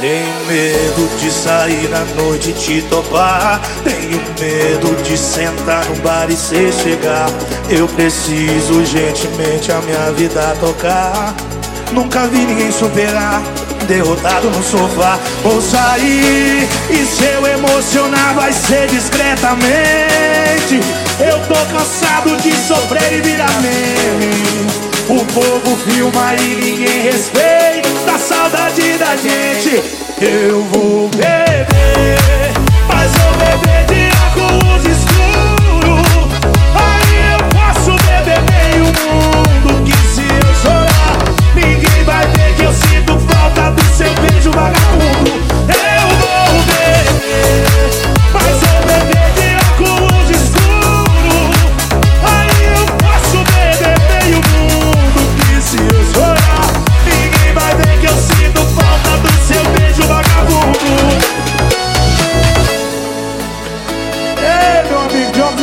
Tenho medo de sair na noite e te topar. Tenho medo de sentar no bar e cê chegar. Eu preciso urgentemente a minha vida tocar. Nunca vi ninguém superar. Derrotado no sofá, vou sair e se eu emocionar vai ser discretamente. Eu tô cansado de sofrer e virar meme. O povo filma e ninguém respeita saudade da gente. Eu vou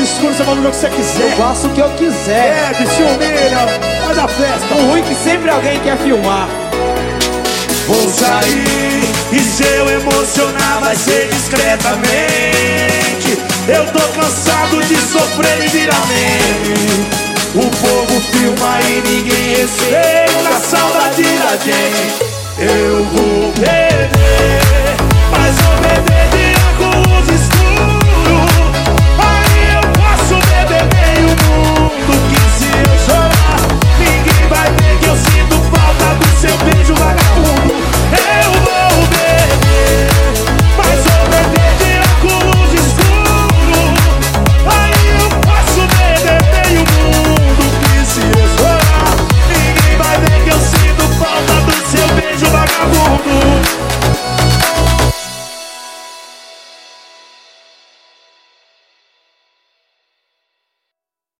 escuros, você fala o que você quiser. Eu faço o que eu quiser. É, de ciúmeira, faz a festa. O ruim é que sempre alguém quer filmar. Vou sair e se eu emocionar vai ser discretamente. Eu tô cansado de sofrer e virar meme. O povo filma e ninguém respeita a saudade da gente.